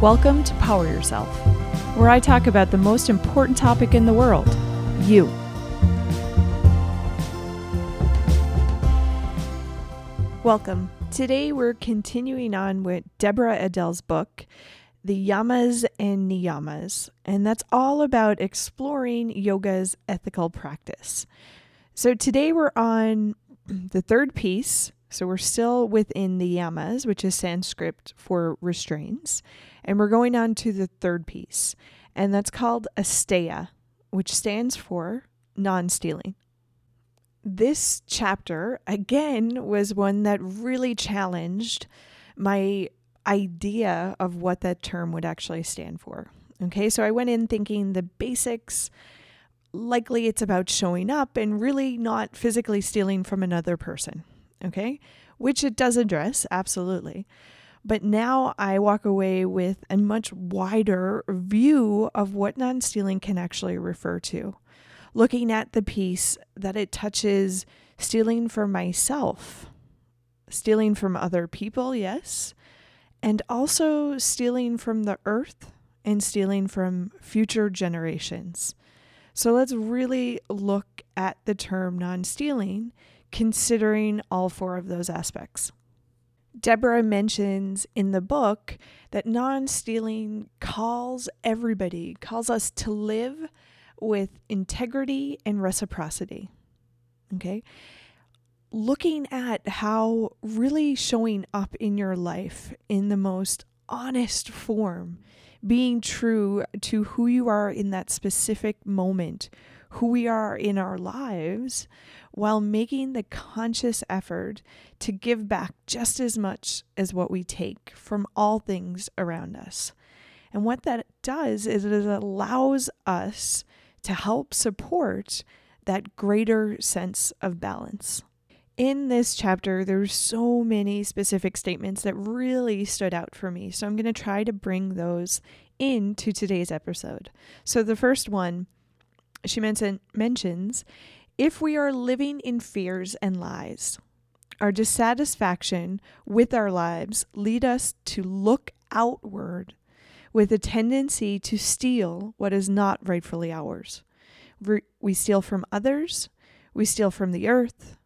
Welcome to Power Yourself, where I talk about the most important topic in the world you. Welcome. Today we're continuing on with Deborah Adele's book, The Yamas and Niyamas, and that's all about exploring yoga's ethical practice. So today we're on the third piece. So we're still within the yamas, which is Sanskrit for restraints. And we're going on to the third piece, and that's called asteya, which stands for non stealing. This chapter, again, was one that really challenged my idea of what that term would actually stand for. Okay, so I went in thinking the basics, likely it's about showing up and really not physically stealing from another person. Okay, which it does address, absolutely. But now I walk away with a much wider view of what non stealing can actually refer to. Looking at the piece that it touches stealing for myself, stealing from other people, yes, and also stealing from the earth and stealing from future generations. So let's really look at the term non stealing, considering all four of those aspects. Deborah mentions in the book that non stealing calls everybody, calls us to live with integrity and reciprocity. Okay? Looking at how really showing up in your life in the most honest form, being true to who you are in that specific moment, who we are in our lives, while making the conscious effort to give back just as much as what we take from all things around us. And what that does is it allows us to help support that greater sense of balance. In this chapter, there's so many specific statements that really stood out for me. So I'm going to try to bring those into today's episode. So the first one she mention, mentions if we are living in fears and lies, our dissatisfaction with our lives lead us to look outward with a tendency to steal what is not rightfully ours. We steal from others, we steal from the earth,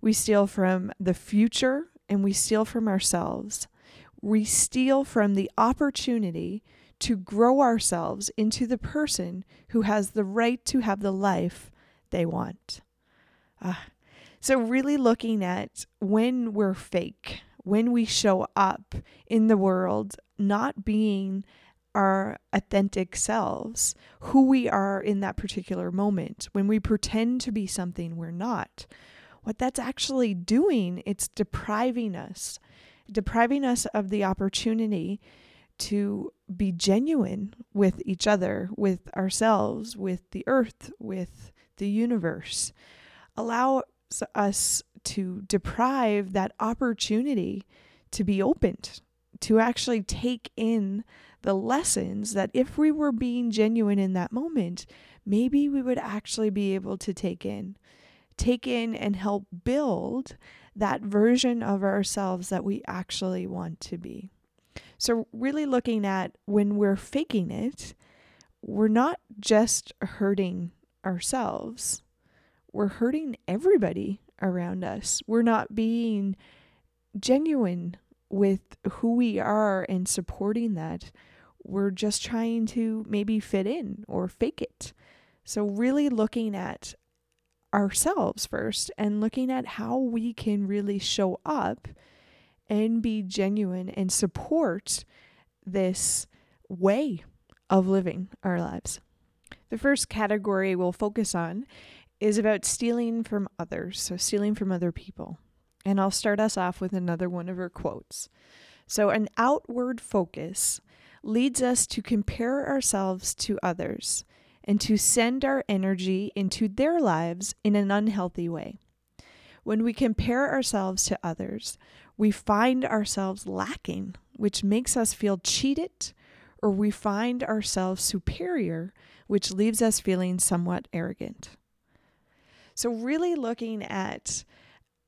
we steal from the future, and we steal from ourselves. We steal from the opportunity to grow ourselves into the person who has the right to have the life they want. Uh, so, really looking at when we're fake, when we show up in the world, not being our authentic selves, who we are in that particular moment, when we pretend to be something we're not, what that's actually doing, it's depriving us, depriving us of the opportunity to be genuine with each other, with ourselves, with the earth, with the universe, allows us to deprive that opportunity to be opened, to actually take in the lessons that if we were being genuine in that moment, maybe we would actually be able to take in. Take in and help build that version of ourselves that we actually want to be. So, really looking at when we're faking it, we're not just hurting ourselves, we're hurting everybody around us. We're not being genuine with who we are and supporting that. We're just trying to maybe fit in or fake it. So, really looking at ourselves first and looking at how we can really show up and be genuine and support this way of living our lives. The first category we'll focus on is about stealing from others, so stealing from other people. And I'll start us off with another one of her quotes. So, an outward focus leads us to compare ourselves to others and to send our energy into their lives in an unhealthy way. When we compare ourselves to others, we find ourselves lacking, which makes us feel cheated, or we find ourselves superior, which leaves us feeling somewhat arrogant. So, really looking at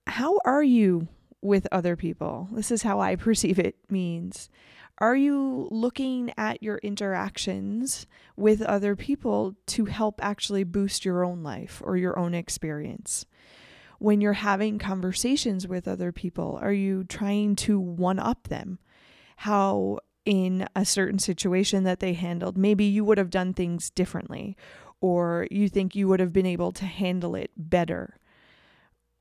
how are you with other people? This is how I perceive it means. Are you looking at your interactions with other people to help actually boost your own life or your own experience? When you're having conversations with other people, are you trying to one up them? How in a certain situation that they handled, maybe you would have done things differently, or you think you would have been able to handle it better.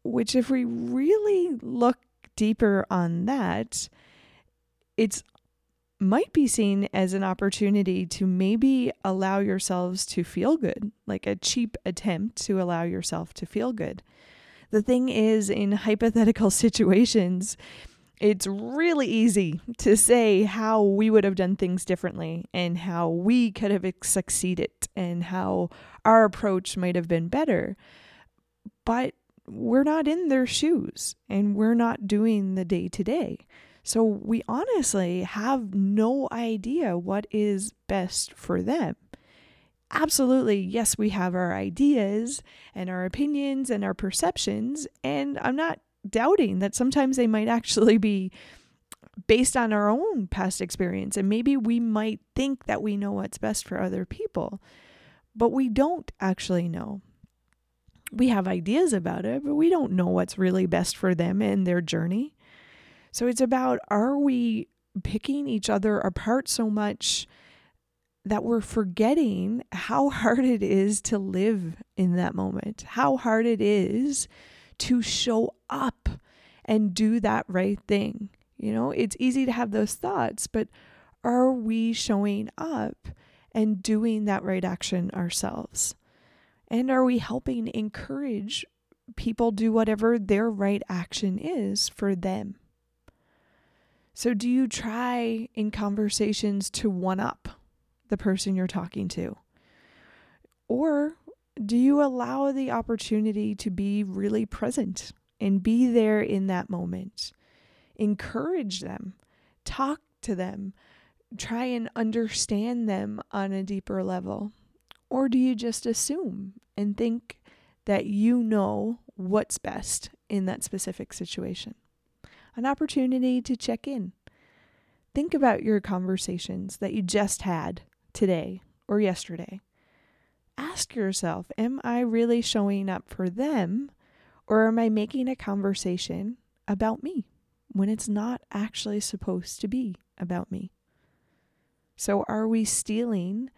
Which, if we really look deeper on that, it's might be seen as an opportunity to maybe allow yourselves to feel good, like a cheap attempt to allow yourself to feel good. The thing is, in hypothetical situations, it's really easy to say how we would have done things differently and how we could have succeeded and how our approach might have been better. But we're not in their shoes and we're not doing the day to day. So we honestly have no idea what is best for them. Absolutely, yes, we have our ideas and our opinions and our perceptions, and I'm not doubting that sometimes they might actually be based on our own past experience. And maybe we might think that we know what's best for other people, but we don't actually know. We have ideas about it, but we don't know what's really best for them and their journey. So it's about are we picking each other apart so much that we're forgetting how hard it is to live in that moment, how hard it is to show up and do that right thing. You know, it's easy to have those thoughts, but are we showing up and doing that right action ourselves? And are we helping encourage people do whatever their right action is for them? So, do you try in conversations to one up the person you're talking to? Or do you allow the opportunity to be really present and be there in that moment? Encourage them, talk to them, try and understand them on a deeper level. Or do you just assume and think that you know what's best in that specific situation? An opportunity to check in. Think about your conversations that you just had today or yesterday ask yourself Am I really showing up for them, or am I making a conversation about me when it's not actually supposed to be about me? So, are we stealing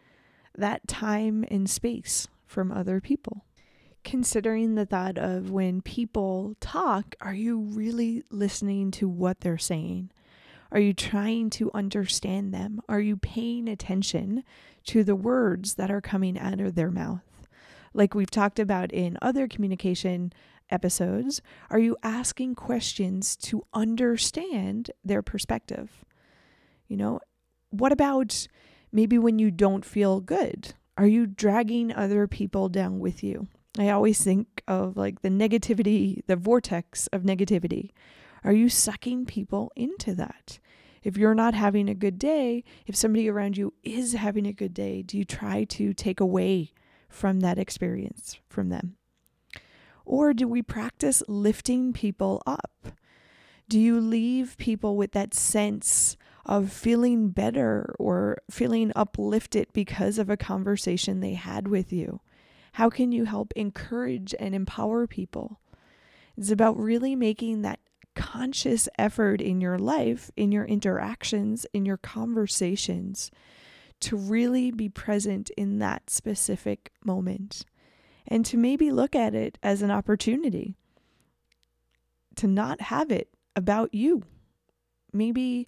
that time and space from other people? Considering the thought of when people talk, are you really listening to what they're saying? Are you trying to understand them? Are you paying attention to the words that are coming out of their mouth? Like we've talked about in other communication episodes, are you asking questions to understand their perspective? You know, what about maybe when you don't feel good? Are you dragging other people down with you? I always think of like the negativity, the vortex of negativity. Are you sucking people into that? If you're not having a good day, if somebody around you is having a good day, do you try to take away from that experience from them? Or do we practice lifting people up? Do you leave people with that sense of feeling better or feeling uplifted because of a conversation they had with you? How can you help encourage and empower people? It's about really making that conscious effort in your life, in your interactions, in your conversations, to really be present in that specific moment and to maybe look at it as an opportunity to not have it about you. Maybe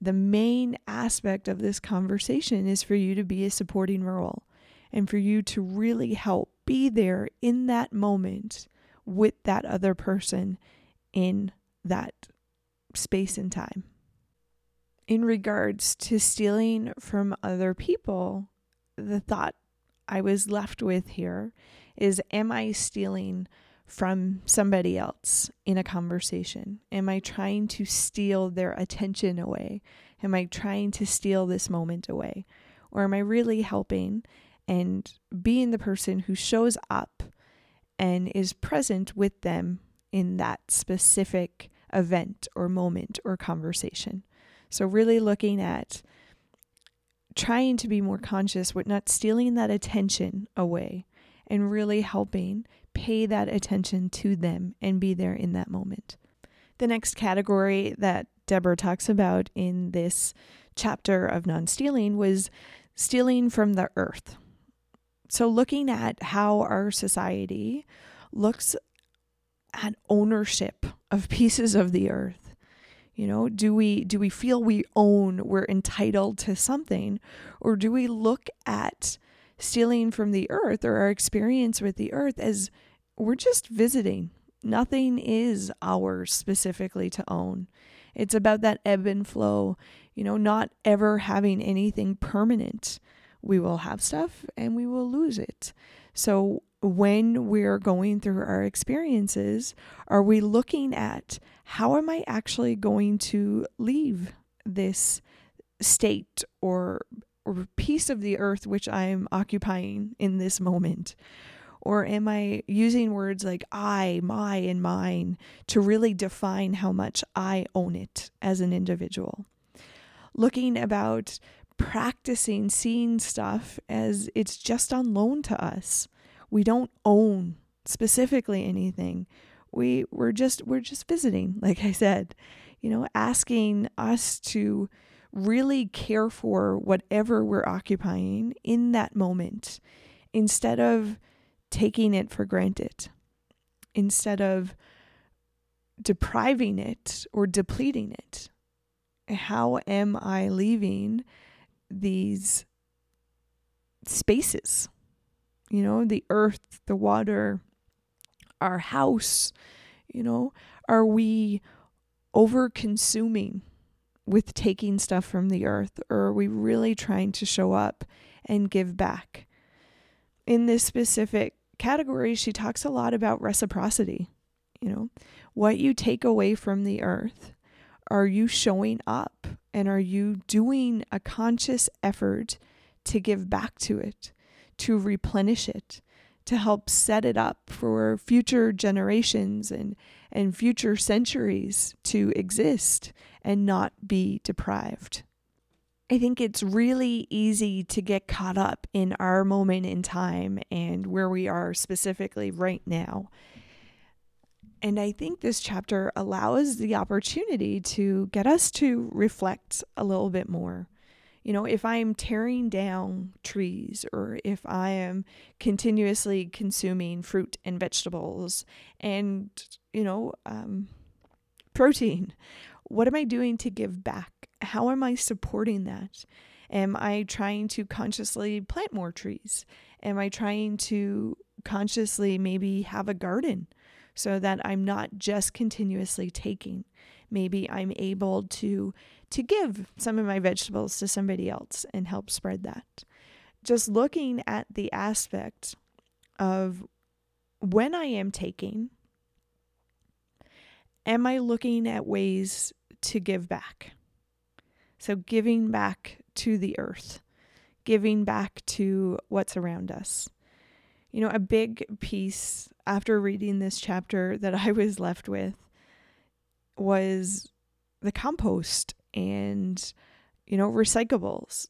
the main aspect of this conversation is for you to be a supporting role and for you to really help be there in that moment with that other person in that space and time. In regards to stealing from other people, the thought I was left with here is Am I stealing from somebody else in a conversation? Am I trying to steal their attention away? Am I trying to steal this moment away? Or am I really helping and being the person who shows up and is present with them in that specific event or moment or conversation. So, really looking at trying to be more conscious with not stealing that attention away and really helping pay that attention to them and be there in that moment. The next category that Deborah talks about in this chapter of non stealing was stealing from the earth. So, looking at how our society looks at ownership of pieces of the earth. You know, do we do we feel we own, we're entitled to something, or do we look at stealing from the earth or our experience with the earth as we're just visiting? Nothing is ours specifically to own. It's about that ebb and flow, you know, not ever having anything permanent. We will have stuff and we will lose it. So when we're going through our experiences, are we looking at how am I actually going to leave this state or or piece of the earth which I'm occupying in this moment? Or am I using words like I, my, and mine to really define how much I own it as an individual? Looking about practicing seeing stuff as it's just on loan to us we don't own specifically anything. We we're just we're just visiting, like I said. You know, asking us to really care for whatever we're occupying in that moment instead of taking it for granted. Instead of depriving it or depleting it. How am I leaving these spaces? You know, the earth, the water, our house, you know, are we over consuming with taking stuff from the earth or are we really trying to show up and give back? In this specific category, she talks a lot about reciprocity. You know, what you take away from the earth, are you showing up and are you doing a conscious effort to give back to it? To replenish it, to help set it up for future generations and, and future centuries to exist and not be deprived. I think it's really easy to get caught up in our moment in time and where we are specifically right now. And I think this chapter allows the opportunity to get us to reflect a little bit more you know, if I'm tearing down trees or if I am continuously consuming fruit and vegetables and, you know, um, protein, what am I doing to give back? How am I supporting that? Am I trying to consciously plant more trees? Am I trying to consciously maybe have a garden so that I'm not just continuously taking? Maybe I'm able to to give some of my vegetables to somebody else and help spread that. Just looking at the aspect of when I am taking, am I looking at ways to give back? So, giving back to the earth, giving back to what's around us. You know, a big piece after reading this chapter that I was left with was the compost and, you know, recyclables.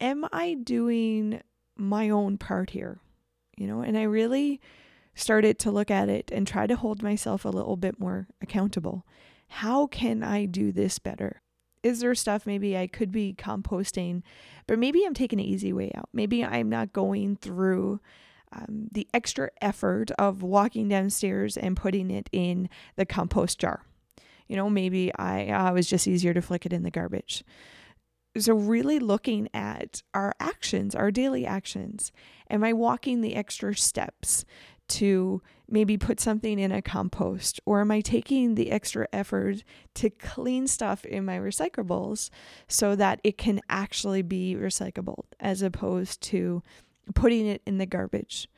Am I doing my own part here? You know, and I really started to look at it and try to hold myself a little bit more accountable. How can I do this better? Is there stuff maybe I could be composting, but maybe I'm taking an easy way out? Maybe I'm not going through um, the extra effort of walking downstairs and putting it in the compost jar. You know, maybe I uh, was just easier to flick it in the garbage. So, really looking at our actions, our daily actions. Am I walking the extra steps to maybe put something in a compost? Or am I taking the extra effort to clean stuff in my recyclables so that it can actually be recyclable as opposed to putting it in the garbage?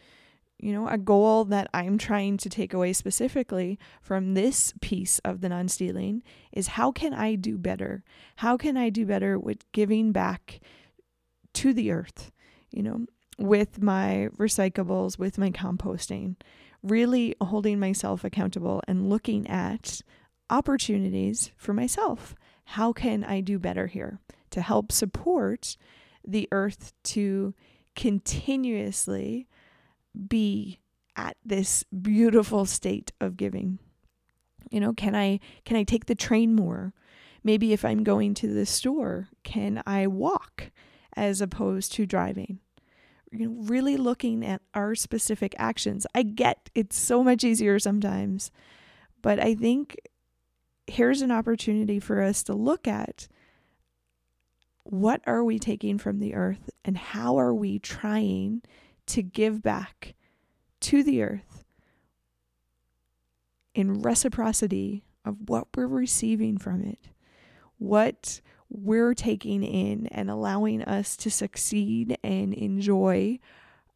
You know, a goal that I'm trying to take away specifically from this piece of the non stealing is how can I do better? How can I do better with giving back to the earth, you know, with my recyclables, with my composting, really holding myself accountable and looking at opportunities for myself. How can I do better here to help support the earth to continuously be at this beautiful state of giving? You know, can I can I take the train more? Maybe if I'm going to the store, can I walk as opposed to driving? You know, really looking at our specific actions. I get it's so much easier sometimes, but I think here's an opportunity for us to look at what are we taking from the earth and how are we trying to give back to the earth in reciprocity of what we're receiving from it, what we're taking in and allowing us to succeed and enjoy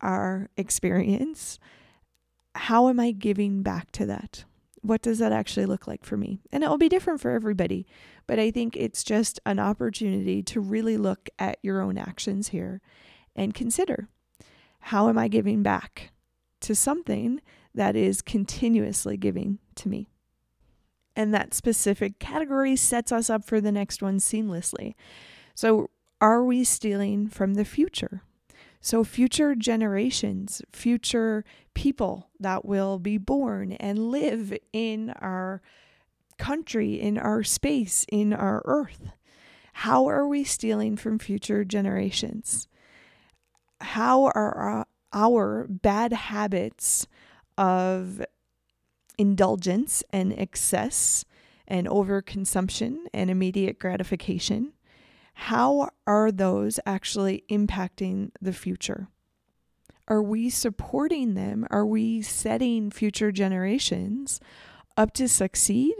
our experience. How am I giving back to that? What does that actually look like for me? And it will be different for everybody, but I think it's just an opportunity to really look at your own actions here and consider how am I giving back to something that is continuously giving to me. And that specific category sets us up for the next one seamlessly. So, are we stealing from the future? So, future generations, future people that will be born and live in our country, in our space, in our earth. How are we stealing from future generations? How are our, bad habits of indulgence and excess and overconsumption and immediate gratification, how are those actually impacting the future? Are we supporting them? Are we setting future generations up to succeed?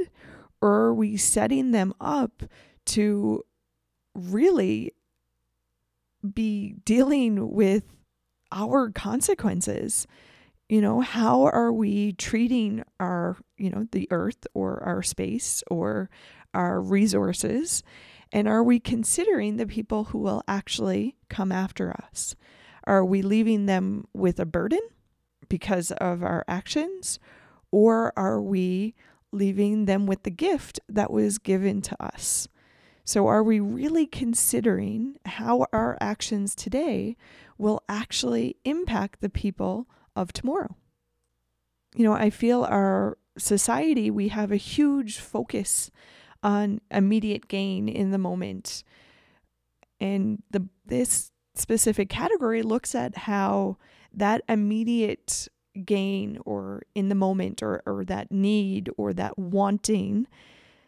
Or are we setting them up to really be dealing with our consequences? you know how are we treating our you know the earth or our space or our resources? And are we considering the people who will actually come after us? Are we leaving them with a burden because of our actions? Or are we leaving them with the gift that was given to us so are we really considering how our actions today will actually impact the people of tomorrow. You know, I feel our society, we have a huge focus on immediate gain in the moment. And the this specific category looks at how that immediate gain or in the moment or, or that need or that wanting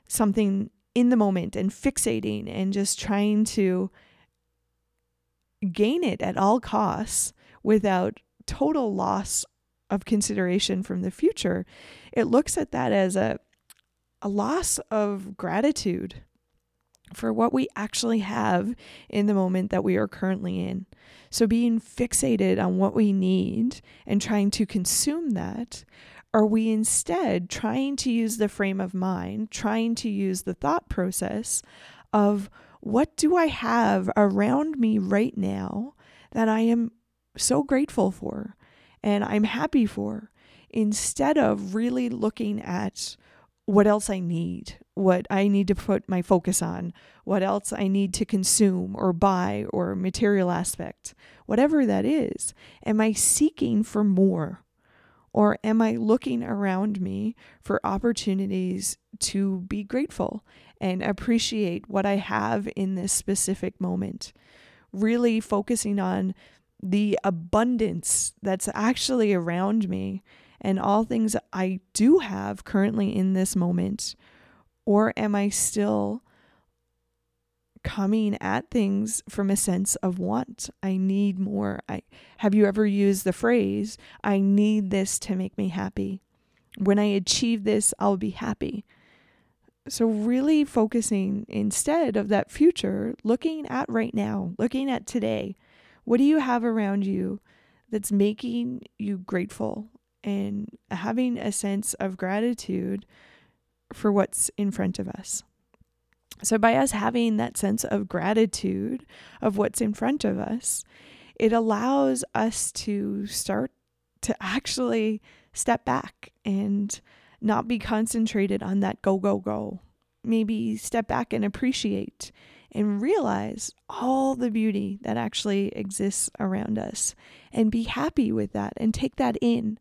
something in the moment and fixating and just trying to gain it at all costs without total loss of consideration from the future, it looks at that as a, a loss of gratitude for what we actually have in the moment that we are currently in. So, being fixated on what we need and trying to consume that, are we instead trying to use the frame of mind, trying to use the thought process of what do I have around me right now that I am so grateful for and I'm happy for instead of really looking at what else I need, what I need to put my focus on, what else I need to consume or buy or material aspect, whatever that is. Am I seeking for more? Or am I looking around me for opportunities to be grateful and appreciate what I have in this specific moment? Really focusing on the abundance that's actually around me and all things I do have currently in this moment? Or am I still coming at things from a sense of want? I need more. I have you ever used the phrase, I need this to make me happy? When I achieve this, I'll be happy. So, really focusing instead of that future, looking at right now, looking at today, what do you have around you that's making you grateful and having a sense of gratitude for what's in front of us? So, by us having that sense of gratitude of what's in front of us, it allows us to start to actually step back and not be concentrated on that go, go, go maybe step back and appreciate and realize all the beauty that actually exists around us and be happy with that and take that in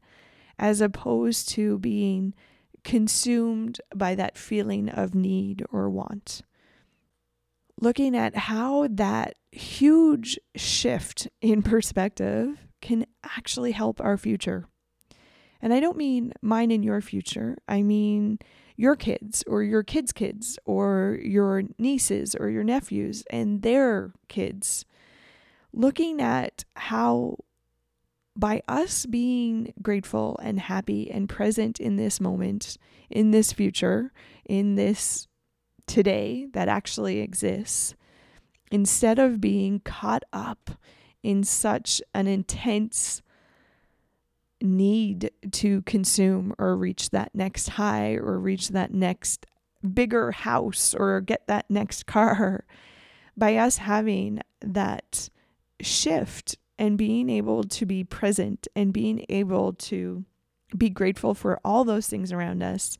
as opposed to being consumed by that feeling of need or want. Looking at how that huge shift in perspective can actually help our future. And I don't mean mine and your future, I mean your kids or your kids' kids or your nieces or your nephews and their kids. Looking at how by us being grateful and happy and present in this moment, in this future, in this today that actually exists, instead of being caught up in such an intense need to consume or reach that next high or reach that next bigger house or get that next car. By us having that shift and being able to be present and being able to be grateful for all those things around us,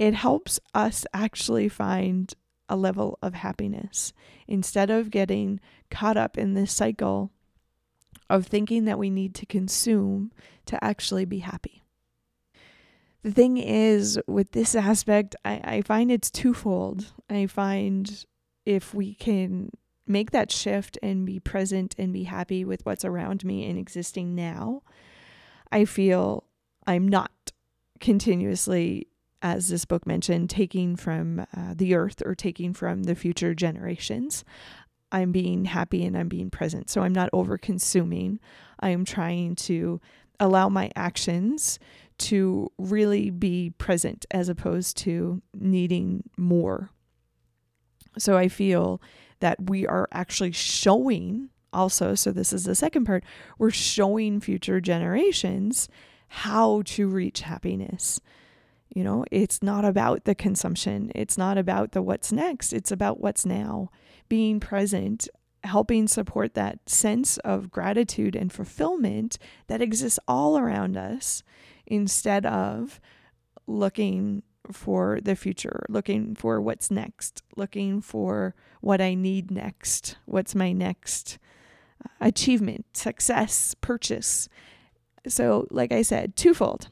it helps us actually find a level of happiness instead of getting caught up in this cycle of thinking that we need to consume to actually be happy. The thing is, with this aspect, I, I find it's twofold. I find if we can make that shift and be present and be happy with what's around me and existing now, I feel I'm not continuously, as this book mentioned, taking from uh, the earth or taking from the future generations. I'm being happy and I'm being present. So I'm not over consuming. I am trying to allow my actions to really be present as opposed to needing more. So I feel that we are actually showing also, so this is the second part, we're showing future generations how to reach happiness. You know, it's not about the consumption, it's not about the what's next, it's about what's now being present, helping support that sense of gratitude and fulfillment that exists all around us instead of looking for the future, looking for what's next, looking for what I need next, what's my next uh, achievement, success, purchase. So, like I said, twofold.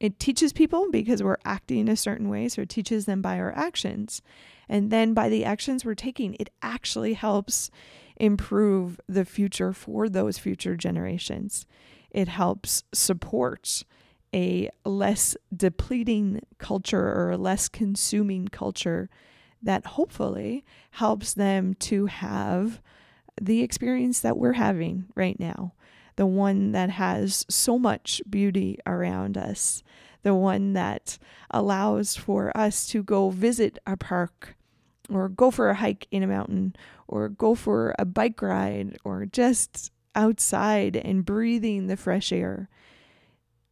It teaches people because we're acting a certain way, so it teaches them by our actions. And then by the actions we're taking, it actually helps improve the future for those future generations. It helps support a less depleting culture or a less consuming culture that hopefully helps them to have the experience that we're having right now. The one that has so much beauty around us, the one that allows for us to go visit a park or go for a hike in a mountain or go for a bike ride or just outside and breathing the fresh air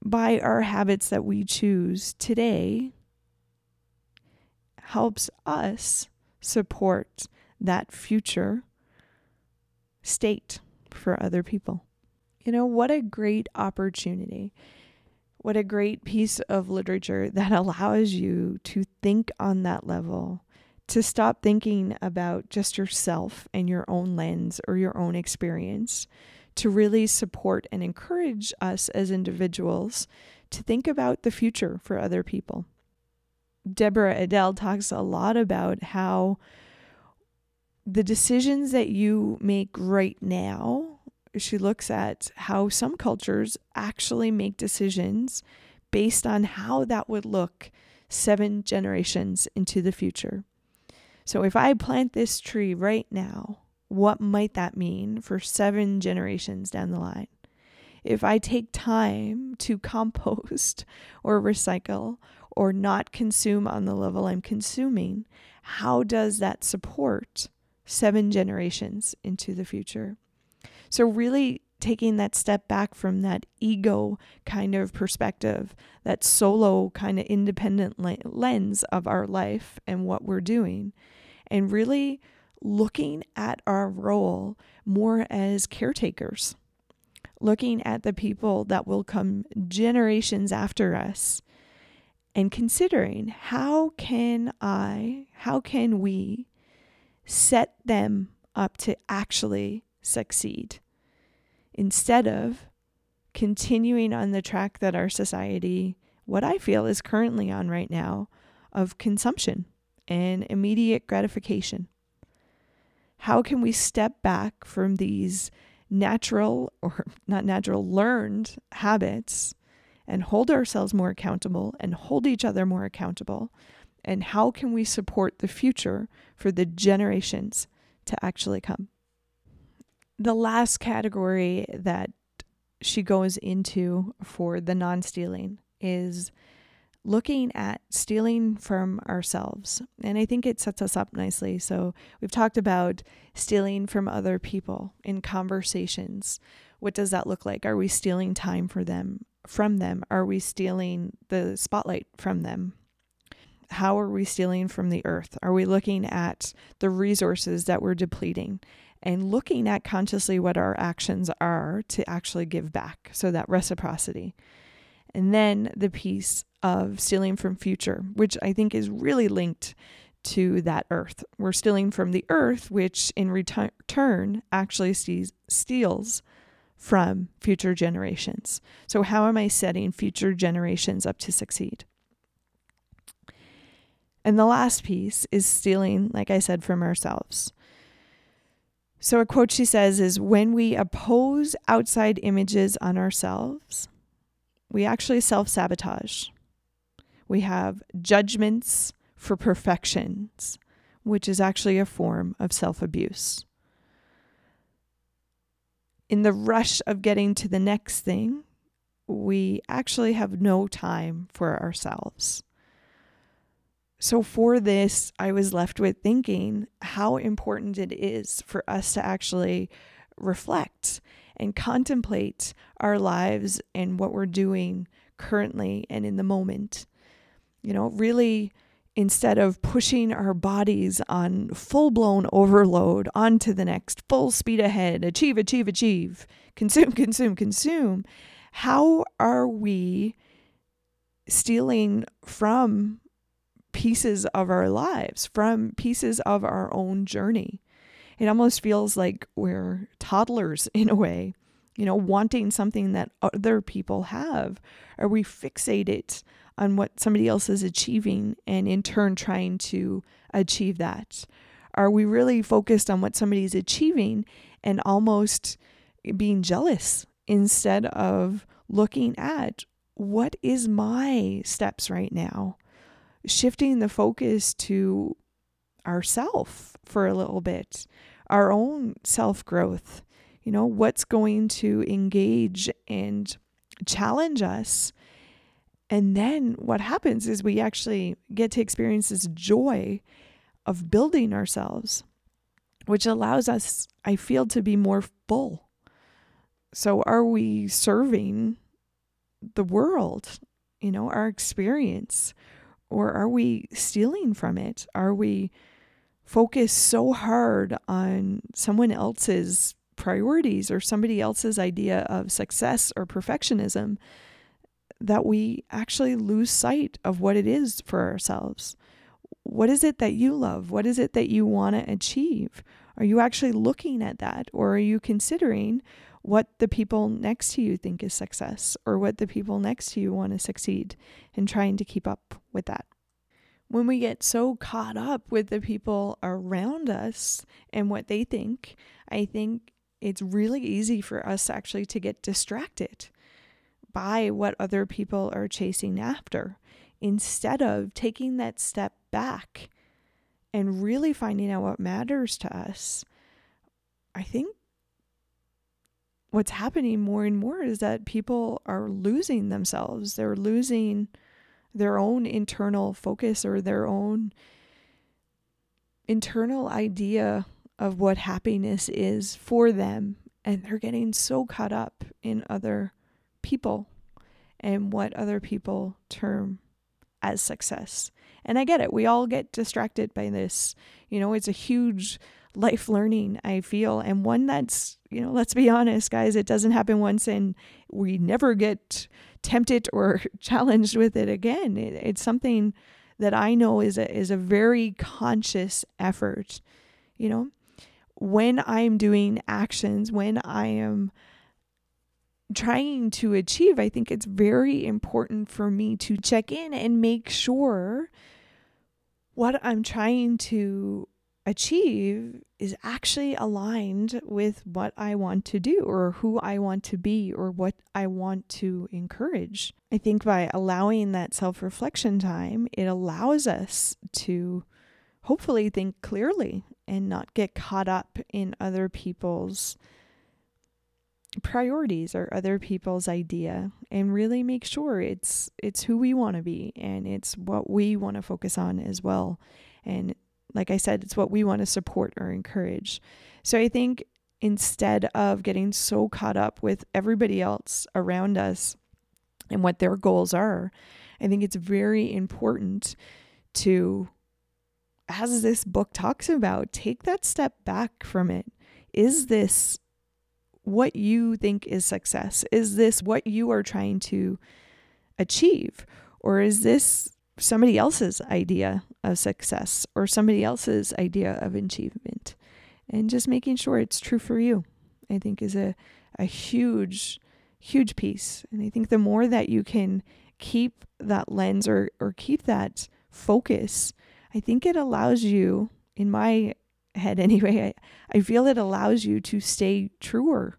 by our habits that we choose today helps us support that future state for other people. You know, what a great opportunity. What a great piece of literature that allows you to think on that level to stop thinking about just yourself and your own lens or your own experience, to really support and encourage us as individuals to think about the future for other people. Deborah Adele talks a lot about how the decisions that you make right now, she looks at how some cultures actually make decisions based on how that would look seven generations into the future. So if I plant this tree right now, what might that mean for seven generations down the line? If I take time to compost or recycle or not consume on the level I'm consuming, how does that support seven generations into the future? So, really taking that step back from that ego kind of perspective, that solo kind of independent lens of our life and what we're doing, and really looking at our role more as caretakers, looking at the people that will come generations after us and considering how can I, how can we set them up to actually succeed instead of continuing on the track that our society, what I feel is currently on right now, of consumption and immediate gratification. How can we step back from these natural or not natural, learned habits and hold ourselves more accountable and hold each other more accountable? And how can we support the future for the generations to actually come? The last category that she goes into for the non stealing is looking at stealing from ourselves. And I think it sets us up nicely. So we've talked about stealing from other people in conversations. What does that look like? Are we stealing time for them from them? Are we stealing the spotlight from them? How are we stealing from the earth? Are we looking at the resources that we're depleting and looking at consciously what our actions are to actually give back? So that reciprocity. And then the piece of stealing from future, which I think is really linked to that earth. We're stealing from the earth, which in return actually steals from future generations. So, how am I setting future generations up to succeed? And the last piece is stealing, like I said, from ourselves. So, a quote she says is When we oppose outside images on ourselves, we actually self sabotage. We have judgments for perfections, which is actually a form of self abuse. In the rush of getting to the next thing, we actually have no time for ourselves. So, for this, I was left with thinking how important it is for us to actually reflect and contemplate our lives and what we're doing currently and in the moment. You know, really, instead of pushing our bodies on full blown overload onto the next, full speed ahead, achieve, achieve, achieve, consume, consume, consume, how are we stealing from pieces of our lives, from pieces of our own journey? It almost feels like we're toddlers in a way, you know, wanting something that other people have. Are we fixated on what somebody else is achieving and in turn trying to achieve that? Are we really focused on what somebody's achieving and almost being jealous instead of looking at what is my steps right now? Shifting the focus to ourself for a little bit, our own self growth. You know, what's going to engage and challenge us and then what happens is we actually get to experience this joy of building ourselves, which allows us, I feel, to be more full. So, are we serving the world, you know, our experience, or are we stealing from it? Are we focused so hard on someone else's priorities or somebody else's idea of success or perfectionism that we actually lose sight of what it is for ourselves. What is it that you love? What is it that you want to achieve? Are you actually looking at that? Or are you considering what the people next to you think is success or what the people next to you want to succeed and trying to keep up with that? When we get so caught up with the people around us and what they think, I think it's really easy for us actually to get distracted by what other people are chasing after instead of taking that step back and really finding out what matters to us. I think what's happening more and more is that people are losing themselves. They're losing their own internal focus or their own internal idea of what happiness is for them. And they're getting so caught up in other people and what other people term as success. And I get it. We all get distracted by this. You know, it's a huge life learning, I feel, and one that's, you know, let's be honest, guys, it doesn't happen once and we never get tempted or challenged with it again. It, it's something that I know is a is a very conscious effort. You know, when I'm doing actions, when I am trying to achieve, I think it's very important for me to check in and make sure what I'm trying to achieve is actually aligned with what I want to do or who I want to be or what I want to encourage. I think by allowing that self reflection time, it allows us to hopefully think clearly and not get caught up in other people's priorities or other people's idea and really make sure it's it's who we want to be and it's what we want to focus on as well and like I said it's what we want to support or encourage so i think instead of getting so caught up with everybody else around us and what their goals are i think it's very important to as this book talks about take that step back from it is this what you think is success? Is this what you are trying to achieve? Or is this somebody else's idea of success or somebody else's idea of achievement? And just making sure it's true for you, I think, is a, a huge, huge piece. And I think the more that you can keep that lens or, or keep that focus, I think it allows you, in my head anyway, I, I feel it allows you to stay truer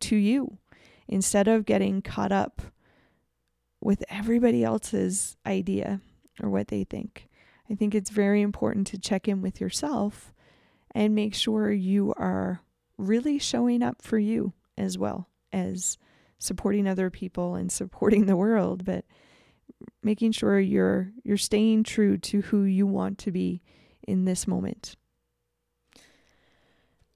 to you instead of getting caught up with everybody else's idea or what they think. I think it's very important to check in with yourself and make sure you are really showing up for you as well as supporting other people and supporting the world, but making sure you're you're staying true to who you want to be in this moment.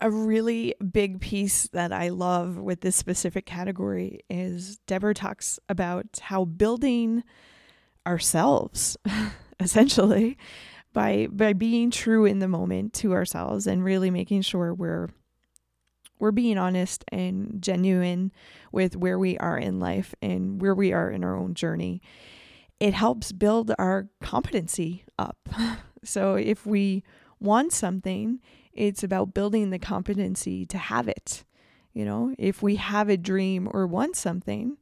A really big piece that I love with this specific category is Deborah talks about how building ourselves essentially by by being true in the moment to ourselves and really making sure we're we're being honest and genuine with where we are in life and where we are in our own journey. It helps build our competency up. so if we want something, it's about building the competency to have it. You know, if we have a dream or want something,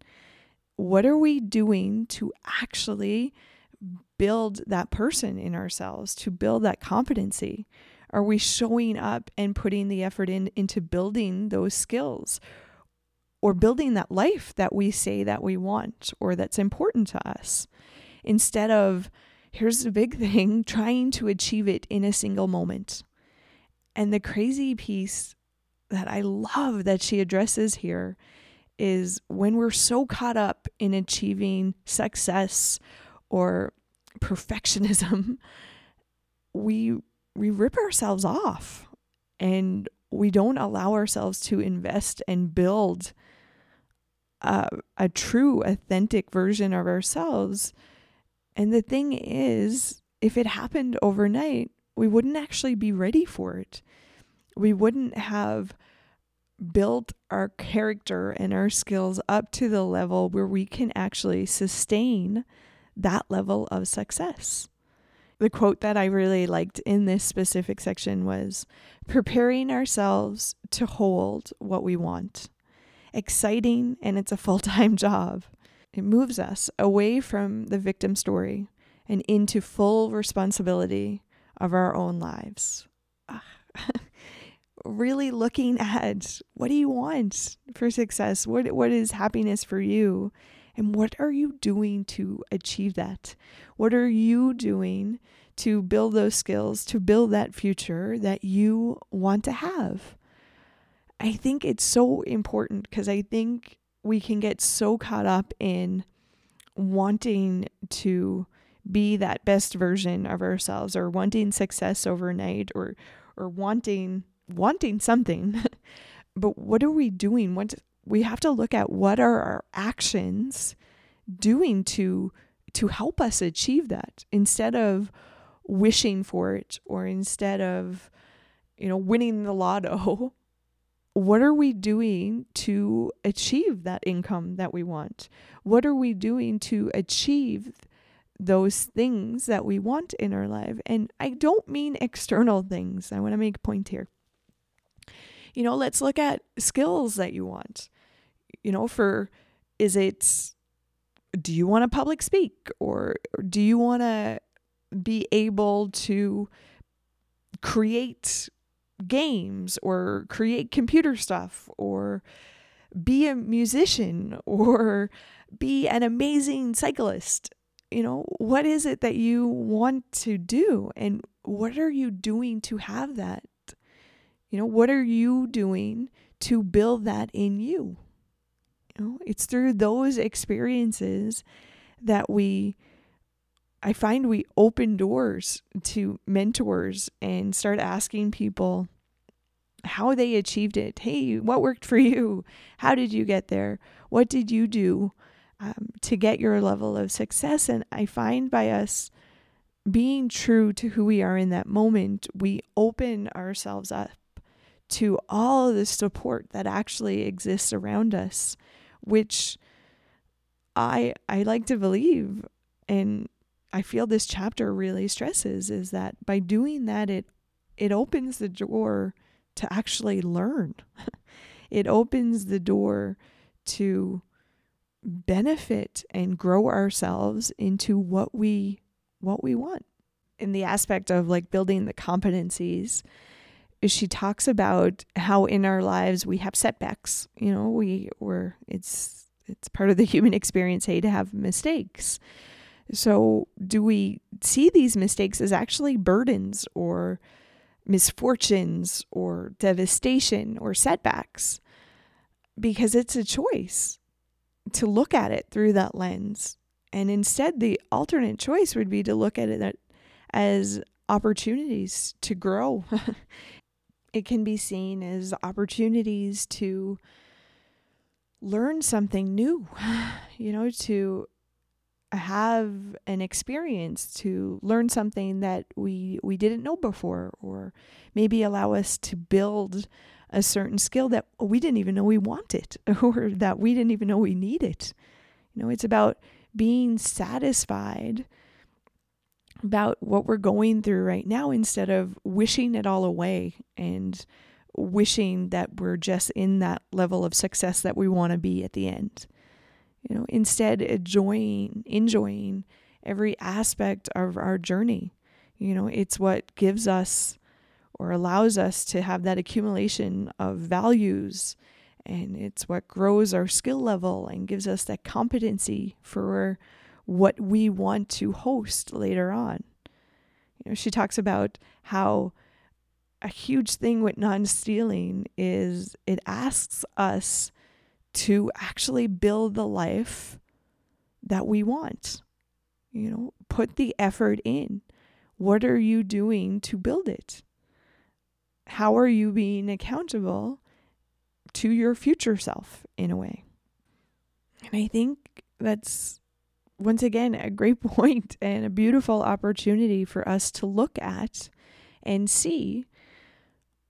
what are we doing to actually build that person in ourselves, to build that competency? Are we showing up and putting the effort in into building those skills or building that life that we say that we want or that's important to us? Instead of, here's the big thing, trying to achieve it in a single moment. And the crazy piece that I love that she addresses here is when we're so caught up in achieving success or perfectionism, we we rip ourselves off and we don't allow ourselves to invest and build a, a true authentic version of ourselves. And the thing is, if it happened overnight, we wouldn't actually be ready for it. We wouldn't have built our character and our skills up to the level where we can actually sustain that level of success. The quote that I really liked in this specific section was preparing ourselves to hold what we want. Exciting, and it's a full time job. It moves us away from the victim story and into full responsibility of our own lives. Ah. really looking at what do you want for success? What what is happiness for you? And what are you doing to achieve that? What are you doing to build those skills, to build that future that you want to have? I think it's so important because I think we can get so caught up in wanting to be that best version of ourselves or wanting success overnight or or wanting wanting something but what are we doing what we have to look at what are our actions doing to to help us achieve that instead of wishing for it or instead of you know winning the lotto what are we doing to achieve that income that we want? What are we doing to achieve those things that we want in our life? And I don't mean external things. I want to make a point here. You know, let's look at skills that you want. You know, for is it do you want to public speak or, or do you want to be able to create games or create computer stuff or be a musician or be an amazing cyclist. You know, what is it that you want to do and what are you doing to have that? You know, what are you doing to build that in you? It's through those experiences that we I find we open doors to mentors and start asking people how they achieved it. Hey, what worked for you? How did you get there? What did you do um, to get your level of success? And I find by us being true to who we are in that moment, we open ourselves up to all the support that actually exists around us, which I I like to believe and I feel this chapter really stresses is that by doing that it it opens the door to actually learn. it opens the door to benefit and grow ourselves into what we what we want. In the aspect of like building the competencies, she talks about how in our lives we have setbacks. You know, we were it's it's part of the human experience, hey, to have mistakes. So, do we see these mistakes as actually burdens or misfortunes or devastation or setbacks? Because it's a choice to look at it through that lens. And instead, the alternate choice would be to look at it as opportunities to grow. it can be seen as opportunities to learn something new, you know, to have an experience to learn something that we we didn't know before or maybe allow us to build a certain skill that we didn't even know we wanted or that we didn't even know we needed. You know it's about being satisfied about what we're going through right now instead of wishing it all away and wishing that we're just in that level of success that we want to be at the end you know, instead enjoying enjoying every aspect of our journey. You know, it's what gives us or allows us to have that accumulation of values and it's what grows our skill level and gives us that competency for what we want to host later on. You know, she talks about how a huge thing with non-stealing is it asks us to actually build the life that we want. You know, put the effort in. What are you doing to build it? How are you being accountable to your future self in a way? And I think that's once again a great point and a beautiful opportunity for us to look at and see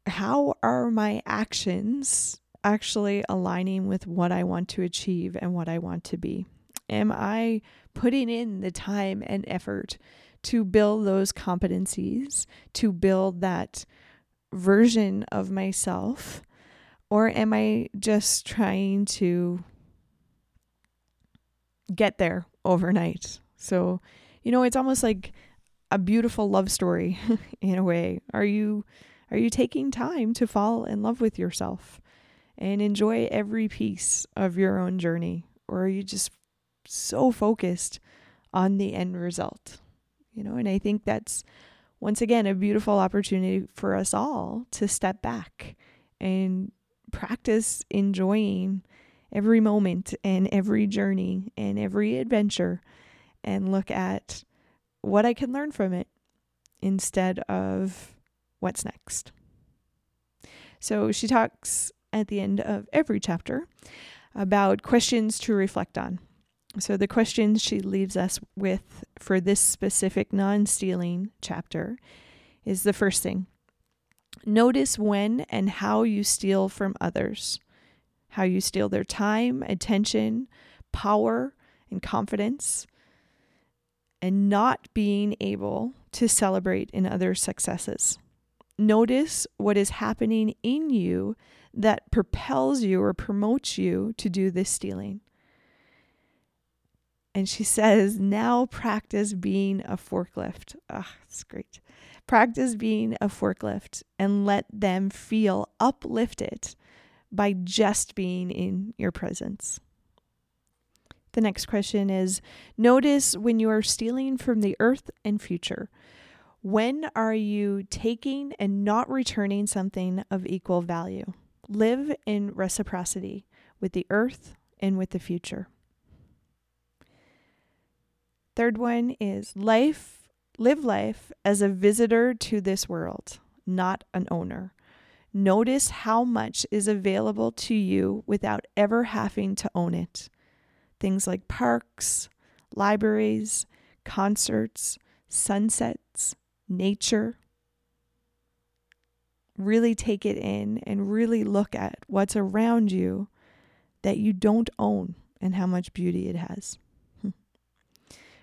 how are my actions actually aligning with what I want to achieve and what I want to be? Am I putting in the time and effort to build those competencies, to build that version of myself? Or am I just trying to get there overnight? So, you know, it's almost like a beautiful love story in a way. Are you are you taking time to fall in love with yourself? and enjoy every piece of your own journey? Or are you just so focused on the end result? You know, and I think that's once again a beautiful opportunity for us all to step back and practice enjoying every moment and every journey and every adventure and look at what I can learn from it instead of what's next. So she talks at the end of every chapter about questions to reflect on. So, the questions she leaves us with for this specific non stealing chapter is the first thing Notice when and how you steal from others, how you steal their time, attention, power, and confidence, and not being able to celebrate in other successes. Notice what is happening in you that propels you or promotes you to do this stealing. And she says, now practice being a forklift. Ah, oh, it's great. Practice being a forklift and let them feel uplifted by just being in your presence. The next question is Notice when you are stealing from the earth and future. When are you taking and not returning something of equal value? Live in reciprocity with the earth and with the future. Third one is life, live life as a visitor to this world, not an owner. Notice how much is available to you without ever having to own it. Things like parks, libraries, concerts, sunsets, nature. Really take it in and really look at what's around you that you don't own and how much beauty it has. Hmm.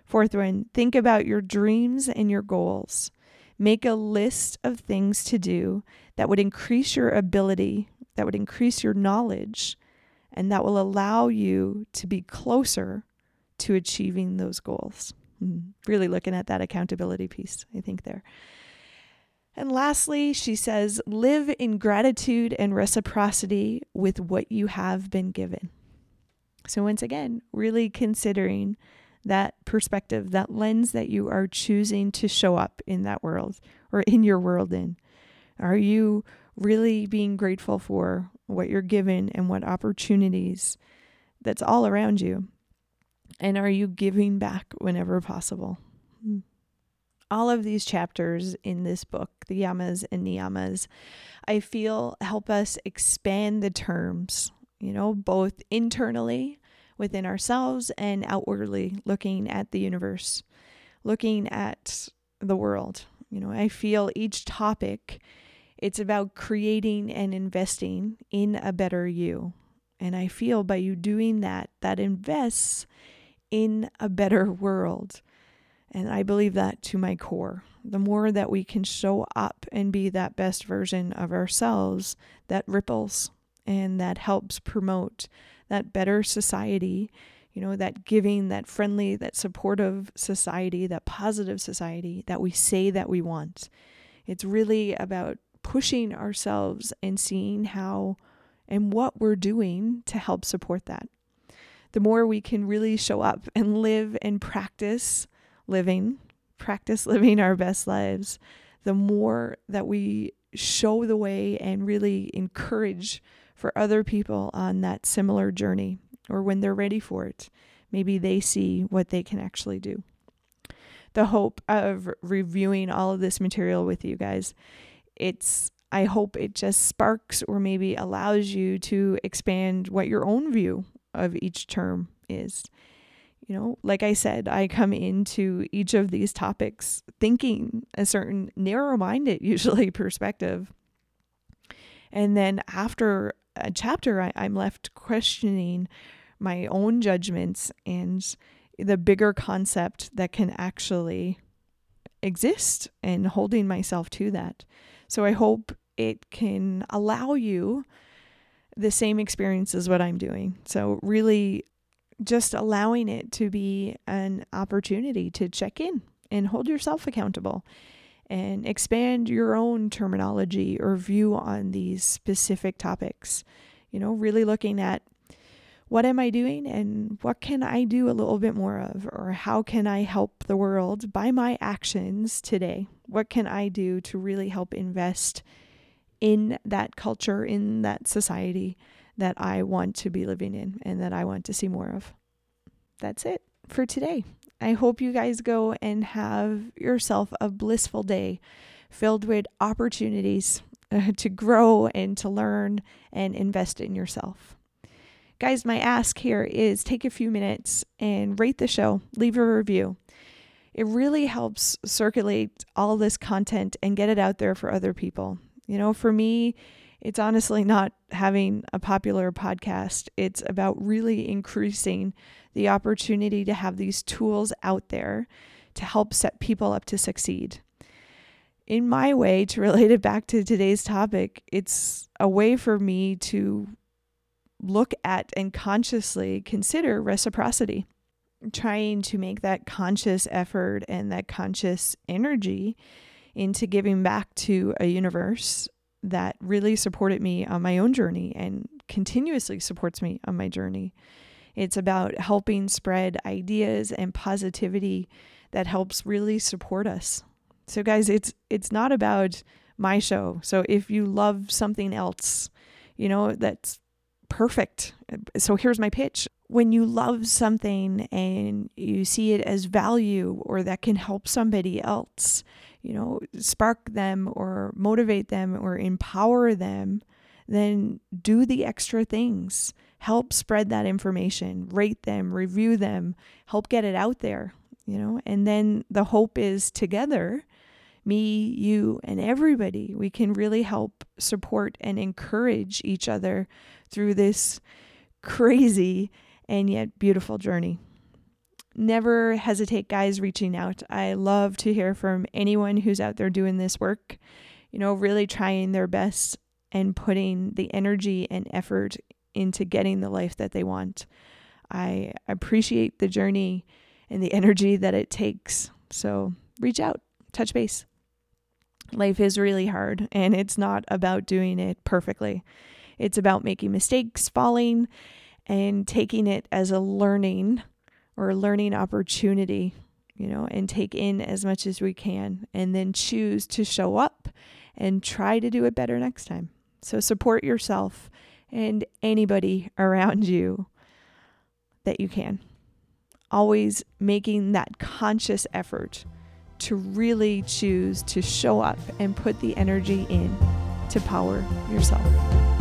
Fourth one, think about your dreams and your goals. Make a list of things to do that would increase your ability, that would increase your knowledge, and that will allow you to be closer to achieving those goals. Mm, really looking at that accountability piece, I think, there. And lastly, she says, live in gratitude and reciprocity with what you have been given. So, once again, really considering that perspective, that lens that you are choosing to show up in that world or in your world in? Are you really being grateful for what you're given and what opportunities that's all around you? And are you giving back whenever possible? Hmm. All of these chapters in this book, the yamas and niyamas, I feel help us expand the terms, you know, both internally within ourselves and outwardly looking at the universe, looking at the world. You know, I feel each topic it's about creating and investing in a better you. And I feel by you doing that, that invests in a better world. And I believe that to my core. The more that we can show up and be that best version of ourselves, that ripples and that helps promote that better society, you know, that giving, that friendly, that supportive society, that positive society that we say that we want. It's really about pushing ourselves and seeing how and what we're doing to help support that. The more we can really show up and live and practice living, practice living our best lives, the more that we show the way and really encourage for other people on that similar journey or when they're ready for it. Maybe they see what they can actually do. The hope of reviewing all of this material with you guys, it's I hope it just sparks or maybe allows you to expand what your own view of each term is. You know, like I said, I come into each of these topics thinking a certain narrow minded, usually, perspective. And then after a chapter, I, I'm left questioning my own judgments and the bigger concept that can actually exist and holding myself to that. So I hope it can allow you the same experience as what I'm doing. So really just allowing it to be an opportunity to check in and hold yourself accountable and expand your own terminology or view on these specific topics. You know, really looking at what am I doing and what can I do a little bit more of, or how can I help the world by my actions today? What can I do to really help invest in that culture, in that society that I want to be living in and that I want to see more of? That's it for today. I hope you guys go and have yourself a blissful day filled with opportunities uh, to grow and to learn and invest in yourself. Guys, my ask here is take a few minutes and rate the show, leave a review. It really helps circulate all this content and get it out there for other people. You know, for me, it's honestly not having a popular podcast. It's about really increasing the opportunity to have these tools out there to help set people up to succeed. In my way, to relate it back to today's topic, it's a way for me to look at and consciously consider reciprocity, trying to make that conscious effort and that conscious energy into giving back to a universe that really supported me on my own journey and continuously supports me on my journey. It's about helping spread ideas and positivity that helps really support us. So guys, it's it's not about my show. So if you love something else, you know, that's perfect. So here's my pitch. When you love something and you see it as value or that can help somebody else, you know, spark them or motivate them or empower them, then do the extra things. Help spread that information, rate them, review them, help get it out there, you know, and then the hope is together, me, you, and everybody, we can really help support and encourage each other through this crazy and yet beautiful journey never hesitate, guys, reaching out. I love to hear from anyone who's out there doing this work, you know, really trying their best and putting the energy and effort into getting the life that they want. I appreciate the journey and the energy that it takes. So reach out, touch base. Life is really hard, and it's not about doing it perfectly. It's about making mistakes, falling, and taking it as a learning or a learning opportunity, you know, and take in as much as we can and then choose to show up and try to do it better next time. So support yourself and anybody around you that you can. Always making that conscious effort to really choose to show up and put the energy in to power yourself.